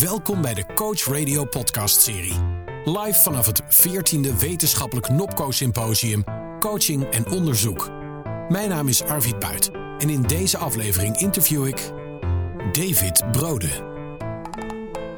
Welkom bij de Coach Radio podcast serie. Live vanaf het 14e wetenschappelijk Nopco Symposium Coaching en Onderzoek. Mijn naam is Arvid Buit en in deze aflevering interview ik David Brode.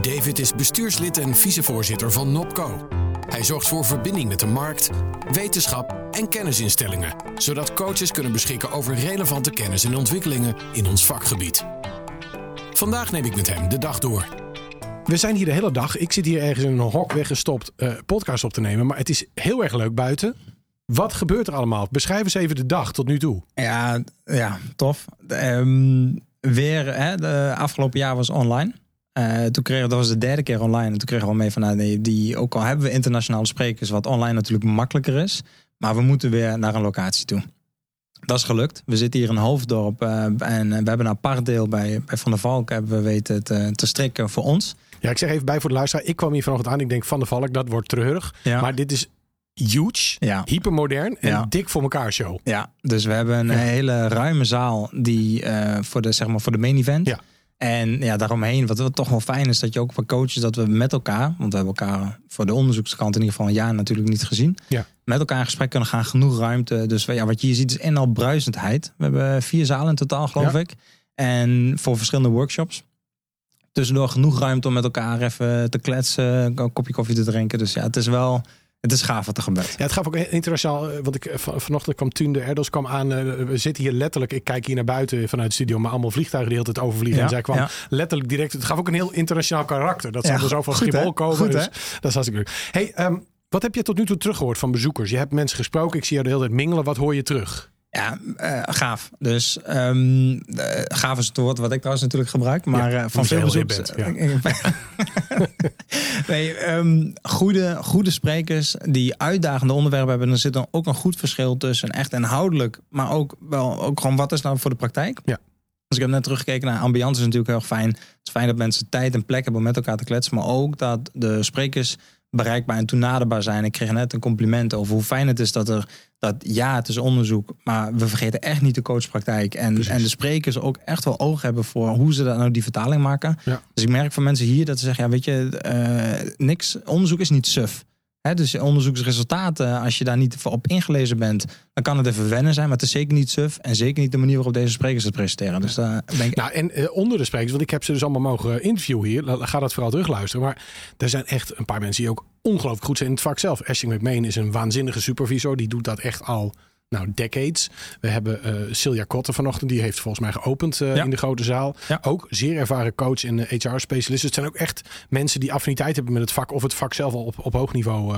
David is bestuurslid en vicevoorzitter van Nopco. Hij zorgt voor verbinding met de markt, wetenschap en kennisinstellingen, zodat coaches kunnen beschikken over relevante kennis en ontwikkelingen in ons vakgebied. Vandaag neem ik met hem de dag door. We zijn hier de hele dag. Ik zit hier ergens in een hok weggestopt uh, podcast op te nemen. Maar het is heel erg leuk buiten. Wat gebeurt er allemaal? Beschrijf eens even de dag tot nu toe. Ja, ja tof. Um, weer, hè, de afgelopen jaar was online. Uh, toen kregen, dat was de derde keer online. En toen kregen we mee van, nou, nee, die, ook al hebben we internationale sprekers, wat online natuurlijk makkelijker is. Maar we moeten weer naar een locatie toe. Dat is gelukt. We zitten hier in Hoofddorp uh, en we hebben een apart deel bij, bij Van der Valk hebben we weten te, te strikken voor ons. Ja, ik zeg even bij voor de luisteraar. Ik kwam hier vanochtend aan. Ik denk Van der Valk, dat wordt treurig. Ja. Maar dit is huge, ja. hypermodern en ja. dik voor elkaar show. Ja, dus we hebben een hele ruime zaal die uh, voor, de, zeg maar, voor de main event. Ja. En ja, daaromheen, wat, wat toch wel fijn is, dat je ook voor coaches, dat we met elkaar, want we hebben elkaar voor de onderzoekskant in ieder geval een jaar natuurlijk niet gezien, ja. met elkaar in gesprek kunnen gaan, genoeg ruimte. Dus ja, wat je hier ziet is en al bruisendheid. We hebben vier zalen in totaal, geloof ik. En voor verschillende workshops. Tussendoor genoeg ruimte om met elkaar even te kletsen, een kopje koffie te drinken. Dus ja, het is wel het is gaaf wat er gebeurt. Ja, het gaf ook internationaal. Eh, want ik eh, vanochtend kwam Tunde Erdos kwam aan. Eh, we zitten hier letterlijk. Ik kijk hier naar buiten vanuit de studio, maar allemaal vliegtuigen die altijd overvliegen. en zij kwam letterlijk direct. Het gaf ook een heel internationaal karakter. Dat zal er zo van Schiphol komen. Goed, dus dat is hartstikke leuk. Hey, um, wat heb je tot nu toe teruggehoord van bezoekers? Je hebt mensen gesproken. Ik zie jou de hele tijd mingelen. Wat hoor je terug? Ja, uh, gaaf. Dus um, gaaf is het woord wat ik trouwens natuurlijk gebruik. Maar ja, uh, van veel bezoekers... Ja. nee, um, goede, goede sprekers die uitdagende onderwerpen hebben. Er zit dan ook een goed verschil tussen echt inhoudelijk... maar ook wel ook gewoon wat is nou voor de praktijk. Ja. Dus ik heb net teruggekeken naar ambiance is natuurlijk heel fijn. Het is fijn dat mensen tijd en plek hebben om met elkaar te kletsen. Maar ook dat de sprekers bereikbaar en toenaderbaar zijn. Ik kreeg net een compliment over hoe fijn het is dat er dat ja, het is onderzoek, maar we vergeten echt niet de coachpraktijk. En, en de sprekers ook echt wel oog hebben voor hoe ze dat nou die vertaling maken. Dus ik merk van mensen hier dat ze zeggen, ja, weet je, uh, niks, onderzoek is niet suf dus onderzoeksresultaten, als je daar niet op ingelezen bent, dan kan het even wennen zijn. Maar het is zeker niet suf en zeker niet de manier waarop deze sprekers het presenteren. Dus daar denk ik... Nou, en eh, onder de sprekers, want ik heb ze dus allemaal mogen interviewen hier. Ga dat vooral terugluisteren. Maar er zijn echt een paar mensen die ook ongelooflijk goed zijn in het vak zelf. Ashing McMahon is een waanzinnige supervisor. Die doet dat echt al nou, decades. We hebben uh, Celia Kotter vanochtend, die heeft volgens mij geopend uh, in de grote zaal. Ja. Ook zeer ervaren coach en HR-specialist. Dus het zijn ook echt mensen die affiniteit hebben met het vak of het vak zelf al op, op hoog niveau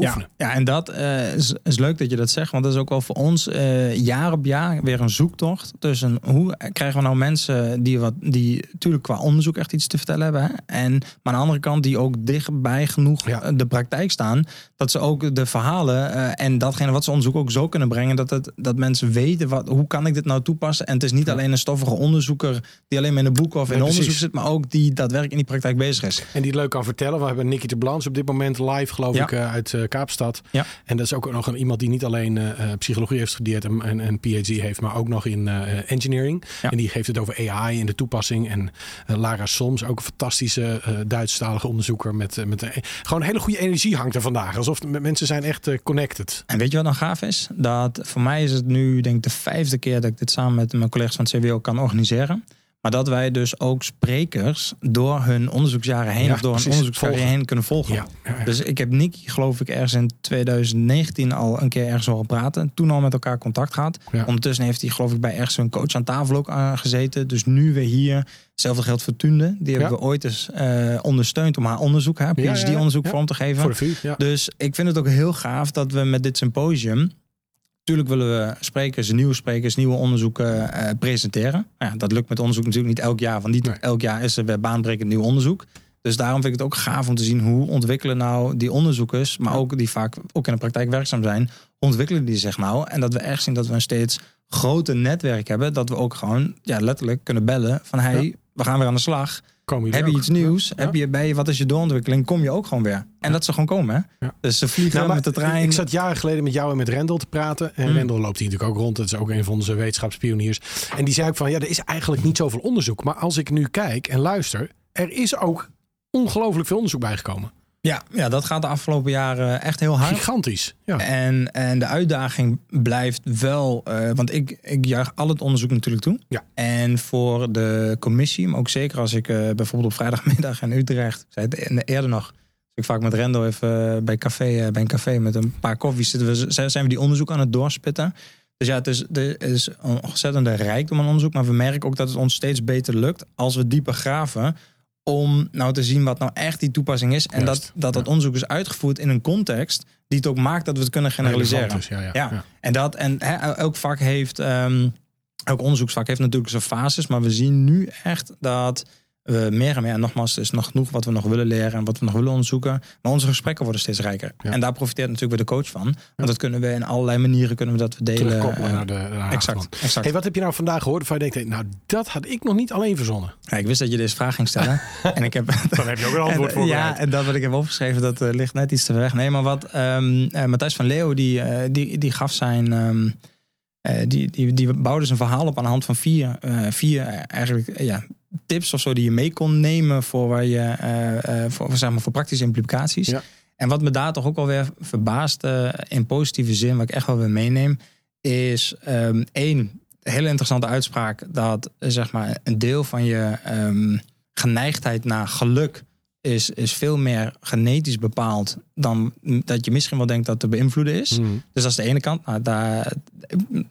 ja, ja, en dat uh, is, is, leuk dat je dat zegt. Want dat is ook wel voor ons uh, jaar op jaar weer een zoektocht. Tussen hoe krijgen we nou mensen die, wat, die natuurlijk qua onderzoek echt iets te vertellen hebben. Hè? En maar aan de andere kant die ook dichtbij genoeg ja. de praktijk staan. Dat ze ook de verhalen uh, en datgene wat ze onderzoeken ook zo kunnen brengen. Dat, het, dat mensen weten wat, hoe kan ik dit nou toepassen. En het is niet alleen een stoffige onderzoeker die alleen maar in een boek of in nee, onderzoek zit. Maar ook die daadwerkelijk in die praktijk bezig is. En die het leuk kan vertellen. We hebben Nicky de Blans op dit moment live geloof ik uit eh, Kaapstad. Ja. En dat is ook nog een, iemand die niet alleen uh, psychologie heeft gestudeerd en een PhD heeft, maar ook nog in engineering. Ja. En die geeft het over AI en de toepassing. En Lara Soms, ook een fantastische Duitsstalige onderzoeker. Met, met gewoon een hele goede energie hangt er vandaag. Alsof mensen zijn echt connected. En weet je wat dan gaaf is? Dat voor mij is het nu denk ik de vijfde keer dat ik dit samen met mijn collega's van het CWO kan organiseren. Maar dat wij dus ook sprekers door hun onderzoeksjaren heen of door een onderzoekscarrière heen kunnen volgen. Ja, dus ik heb Nicky, geloof ik, ergens in 2019 al een keer ergens horen praten. Toen al met elkaar contact gehad. Ondertussen heeft hij, geloof ik, bij ergens een coach aan tafel ook uh, gezeten. Dus nu weer hier. Hetzelfde geldt voor Tunde. Die hebben we ooit eens uh, ondersteund om haar onderzoek, haar PhD-onderzoek vorm te geven. Voor de dus ik vind het ook heel gaaf dat we met dit symposium Tuurlijk willen we sprekers, nieuwe sprekers, nieuwe onderzoeken uh, presenteren. Nou ja, dat lukt met onderzoek natuurlijk niet elk jaar. Want niet elk jaar is er weer baanbrekend nieuw onderzoek. Dus daarom vind ik het ook gaaf om te zien hoe ontwikkelen nou die onderzoekers, maar ook die vaak ook in de praktijk werkzaam zijn, ontwikkelen die zich nou. En dat we echt zien dat we een steeds groter netwerk hebben, dat we ook gewoon ja, letterlijk kunnen bellen van hey, we gaan weer aan de slag. Heb je iets nieuws? Heb je bij wat is je doorontwikkeling? Kom je ook gewoon weer. En dat ze gewoon komen. Hè? Dus ze vliegen nou, met de trein. Ik zat jaren geleden met jou en met Rendel te praten. En mm. Rendel loopt hier natuurlijk ook rond. Dat is ook een van onze wetenschapspioniers. En die zei ook van ja, er is eigenlijk niet zoveel onderzoek. Maar als ik nu kijk en luister, er is ook ongelooflijk veel onderzoek bijgekomen. Ja, ja, dat gaat de afgelopen jaren echt heel hard. Gigantisch. Ja. En, en de uitdaging blijft wel, uh, want ik, ik juich al het onderzoek natuurlijk toe. Ja. En voor de commissie, maar ook zeker als ik uh, bijvoorbeeld op vrijdagmiddag in Utrecht, ik zei het eerder nog, ik vaak met Rendo even bij, café, bij een café met een paar koffies zitten we, zijn we die onderzoek aan het doorspitten. Dus ja, het is, het is ontzettend rijkdom aan onderzoek, maar we merken ook dat het ons steeds beter lukt als we dieper graven om nou te zien wat nou echt die toepassing is. En dat, dat dat onderzoek is uitgevoerd in een context die het ook maakt dat we het kunnen generaliseren. ja, ja, ja. En dat en elk vak heeft, um, elk onderzoeksvak heeft natuurlijk zijn fases, maar we zien nu echt dat we meer en meer, en nogmaals, er is nog genoeg wat we nog willen leren en wat we nog willen onderzoeken. Maar onze gesprekken worden steeds rijker. En daar profiteert natuurlijk weer de coach van. Want dat kunnen we in allerlei manieren kunnen we dat we delen. Terugkoppelen naar de naar exact, exact. Hey, wat heb je nou vandaag gehoord? Of je denkt, nou, dat had ik nog niet alleen verzonnen. Ja, ik wist dat je deze vraag ging stellen. en ik heb, Dan heb je ook een antwoord voor. Ja, en dat wat ik heb opgeschreven, dat uh, ligt net iets te weg. Nee, maar wat um, uh, Matthijs van Leeuw, die, die, die gaf zijn. Um, die, die, die bouwde zijn verhaal op aan de hand van vier, vier eigenlijk ja, tips of zo die je mee kon nemen voor, waar je, uh, voor, zeg maar, voor praktische implicaties. Ja. En wat me daar toch ook alweer verbaasde in positieve zin, wat ik echt wel weer meeneem, is um, één hele interessante uitspraak dat zeg maar, een deel van je um, geneigdheid naar geluk is, is veel meer genetisch bepaald dan dat je misschien wel denkt dat te beïnvloeden is. Mm. Dus dat is de ene kant. Nou, daar,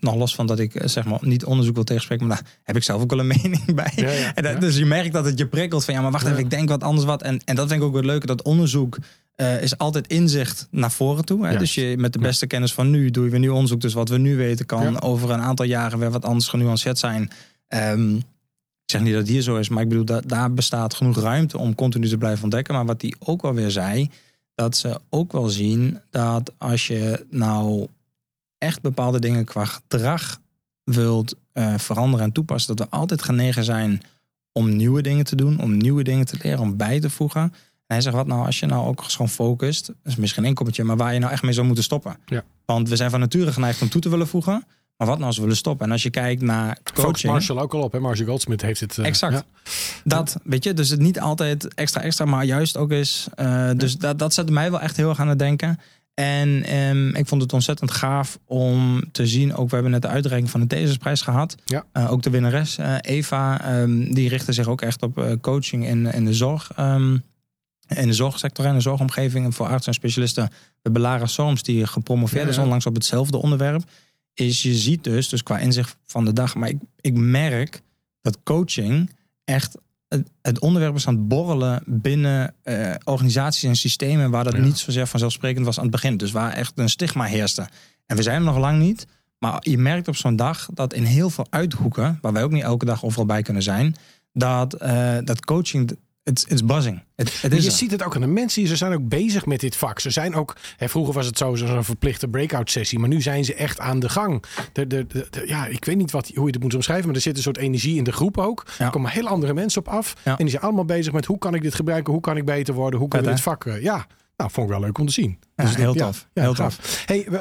nog los van dat ik zeg maar niet onderzoek wil tegenspreken, maar daar heb ik zelf ook wel een mening bij. Ja, ja, en dat, Dus je merkt dat het je prikkelt van ja, maar wacht even, ik denk wat anders wat. En, en dat vind ik ook wel leuk, dat onderzoek uh, is altijd inzicht naar voren toe. Hè? Dus je met de beste kennis van nu doe je weer nu onderzoek. Dus wat we nu weten kan over een aantal jaren weer wat anders genuanceerd zijn. Um, ik zeg niet dat het hier zo is, maar ik bedoel, dat, daar bestaat genoeg ruimte om continu te blijven ontdekken. Maar wat die ook wel weer zei, dat ze ook wel zien dat als je nou echt bepaalde dingen qua gedrag wilt uh, veranderen en toepassen, dat we altijd genegen zijn om nieuwe dingen te doen, om nieuwe dingen te leren, om bij te voegen. En hij zegt, wat nou als je nou ook gewoon focust, dat is misschien een koppeltje, maar waar je nou echt mee zou moeten stoppen. Ja. Want we zijn van nature geneigd om toe te willen voegen. Maar wat nou als we willen stoppen? En als je kijkt naar coaching... Focus Marshall ook al op, hè? Marshall Goldsmith heeft het... Uh, exact. Ja. Dat, weet je, dus het niet altijd extra extra, maar juist ook is... Uh, dus dat, dat zette mij wel echt heel erg aan het denken. En um, ik vond het ontzettend gaaf om te zien. Ook we hebben net de uitreiking van de Thesisprijs gehad. Ja. Uh, ook de winnares, Eva, um, die richtte zich ook echt op coaching in, in de zorg... Um, in de zorgsector en de zorgomgeving. En voor artsen en specialisten. We hebben Lara die gepromoveerd is onlangs op hetzelfde onderwerp is je ziet dus, dus qua inzicht van de dag, maar ik, ik merk dat coaching echt het, het onderwerp is aan het borrelen binnen uh, organisaties en systemen waar dat Ja. niet zozeer vanzelfsprekend was aan het begin. Dus waar echt een stigma heerste. En we zijn er nog lang niet. Maar je merkt op zo'n dag dat in heel veel uithoeken, waar wij ook niet elke dag overal bij kunnen zijn, dat, uh, dat coaching, het is buzzing. Is je ziet het ook aan de mensen. Ze zijn ook bezig met dit vak. Ze zijn ook. Hè, vroeger was het zo zo'n verplichte breakout sessie. Maar nu zijn ze echt aan de gang. De, de, ja, ik weet niet wat, hoe je het moet omschrijven. Maar er zit een soort energie in de groep ook. Ja. Er komen heel andere mensen op af. Ja. En die zijn allemaal bezig met hoe kan ik dit gebruiken? Hoe kan ik beter worden? Hoe we Vet, dit vak? eh, ja, nou, vond ik wel leuk om te zien. Ja, Dus heel tof. ja, heel gaaf. tof. Hey, eh,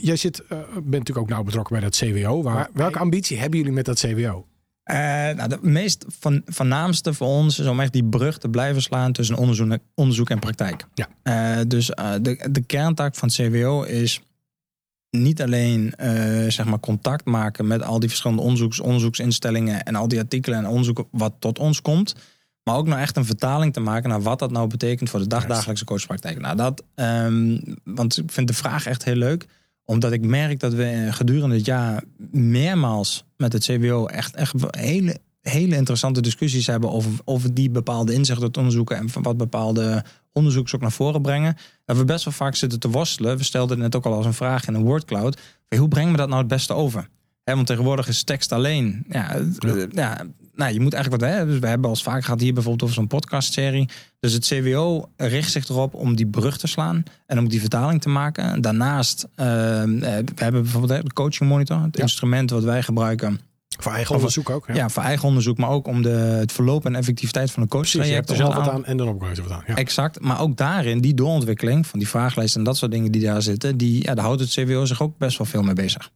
jij zit, eh, bent natuurlijk ook nauw betrokken bij dat CWO. Waar, Maar- welke ambitie hebben jullie met dat CWO? Eh, nou, de meest van, voornaamste voor ons is om echt die brug te blijven slaan tussen onderzoek, onderzoek en praktijk. Ja. Eh, dus eh, de, de kerntaak van het CWO is niet alleen zeg maar contact maken met al die verschillende onderzoeks, onderzoeksinstellingen en al die artikelen en onderzoeken wat tot ons komt. Maar ook nou echt een vertaling te maken naar wat dat nou betekent voor de dagdagelijkse coachpraktijk. Nou, dat, ehm, want ik vind de vraag echt heel leuk omdat ik merk dat we gedurende het jaar meermaals met het CBO echt, echt hele, hele interessante discussies hebben over, over die bepaalde inzichten te onderzoeken en wat bepaalde onderzoekers ook naar voren brengen. Dat we best wel vaak zitten te worstelen. We stelden het net ook al als een vraag in een wordcloud. Hoe brengen we dat nou het beste over? Want tegenwoordig is tekst alleen. Ja, het- Ja. ja. nou, je moet eigenlijk wat. Hè, dus we hebben als vaak gehad hier bijvoorbeeld over zo'n podcastserie. Dus het CWO richt zich erop om die brug te slaan en om die vertaling te maken. Daarnaast, eh, eh, we hebben bijvoorbeeld de coaching monitor, het Ja. instrument wat wij gebruiken. Voor eigen Of- onderzoek ook. Ja. Ja. voor eigen onderzoek, maar ook om de, het verloop en effectiviteit van de Precies, je hebt er zelf wat aan- en dan opgeruimd wat aan. Ja. Exact, maar ook daarin, die doorontwikkeling van die vraaglijsten en dat soort dingen die daar zitten, die, ja, daar houdt het CWO zich ook best wel veel mee bezig.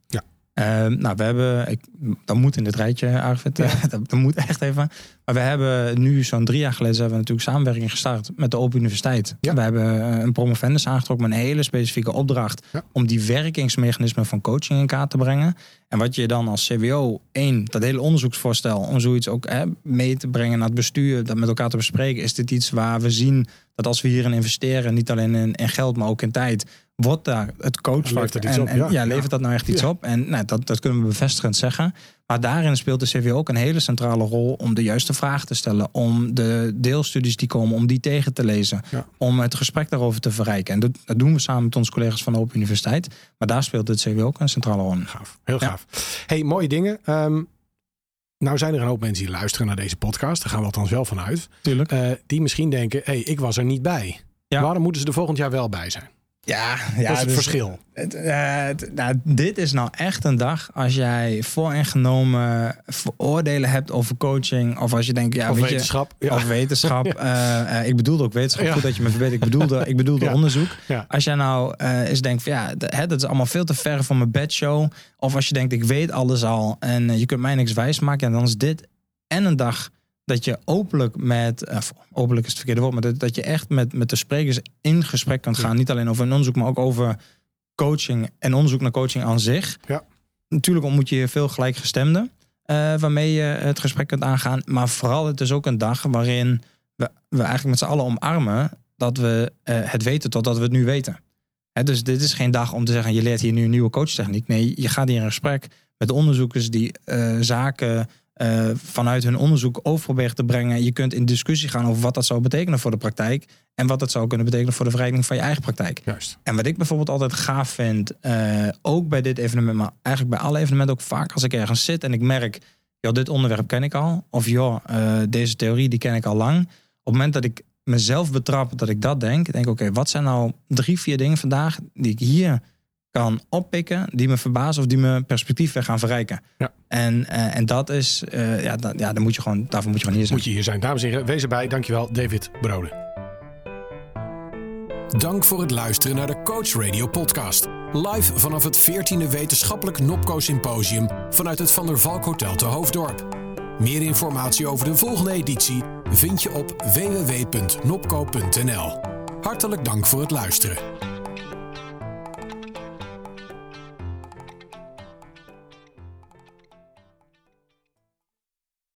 Ehm, nou, we hebben, ik, dat moet in dit rijtje, Arvid, dat, dat, moet echt even. Maar we hebben nu zo'n drie jaar geleden hebben we natuurlijk samenwerking gestart met de Open Universiteit. We hebben eh, een promovendus aangetrokken met een hele specifieke opdracht om die werkingsmechanismen van coaching in kaart te brengen. En wat je dan als CWO, één, dat hele onderzoeksvoorstel om zoiets ook hè, mee te brengen naar het bestuur, dat met elkaar te bespreken, is dit iets waar we zien dat als we hierin investeren, niet alleen in, in geld, maar ook in tijd, wordt daar het coachvak en, en, ja. levert dat nou echt iets op? En nou, dat, dat kunnen we bevestigend zeggen. Maar daarin speelt de CVO ook een hele centrale rol om de juiste vraag te stellen, om de deelstudies die komen, om die tegen te lezen, om het gesprek daarover te verrijken. En dat, dat, doen we samen met onze collega's van de Open Universiteit. Maar daar speelt het CVO ook een centrale rol in. Gaaf, heel gaaf. Hey, mooie dingen. Um, nou zijn er een hoop mensen die luisteren naar deze podcast. Daar gaan we althans wel vanuit. Tuurlijk. Uh, die misschien denken, hey, ik was er niet bij. Waarom moeten ze er volgend jaar wel bij zijn? Ja, ja dat is het dus, verschil. Het, het, nou, dit is nou echt een dag als jij vooringenomen oordelen hebt over coaching. Of als je denkt, ja, of weet wetenschap. Je, Of wetenschap. uh, uh, ik bedoelde ook wetenschap. Goed dat je me verbetert. Ik bedoelde, ik bedoelde onderzoek. Als jij nou uh, eens denkt, van, ja, hè, dat is allemaal veel te ver van mijn bedshow. Of als je denkt, ik weet alles al en je kunt mij niks wijs maken. dan is dit en een dag dat je openlijk met, uh, openlijk is het verkeerde woord, maar dat, dat je echt met, met de sprekers in gesprek kan gaan. Niet alleen over een onderzoek, maar ook over coaching en onderzoek naar coaching aan zich. Ja. Natuurlijk ontmoet je veel gelijkgestemden uh, waarmee je het gesprek kunt aangaan. Maar vooral, het is ook een dag waarin we, we eigenlijk met z'n allen omarmen dat we uh, het weten totdat we het nu weten. Hè, dus dit is geen dag om te zeggen, je leert hier nu een nieuwe coachtechniek. Nee, je gaat hier in gesprek met onderzoekers die zaken uh, vanuit hun onderzoek over proberen te brengen. Je kunt in discussie gaan over wat dat zou betekenen voor de praktijk. En wat dat zou kunnen betekenen voor de verrijking van je eigen praktijk. Juist. En wat ik bijvoorbeeld altijd gaaf vind, uh, ook bij dit evenement, maar eigenlijk bij alle evenementen ook vaak als ik ergens zit en ik merk, joh, dit onderwerp ken ik al. Of joh, uh, deze theorie die ken ik al lang. Op het moment dat ik mezelf betrap dat ik dat denk, denk ik, oké, wat zijn nou drie, vier dingen vandaag die ik hier kan oppikken die me verbazen of die me perspectief weer gaan verrijken. Ja. En, uh, en dat is, uh, ja, ja dan moet je gewoon, daarvoor moet je gewoon hier zijn. Moet je hier zijn. Dames en heren, wees erbij. Dankjewel, David Brode. Dank voor het luisteren naar de Coach Radio podcast. Live vanaf het 14e wetenschappelijk Nopco Symposium vanuit het Van der Valk Hotel te Hoofddorp. Meer informatie over de volgende editie vind je op www.nopco.nl. Hartelijk dank voor het luisteren.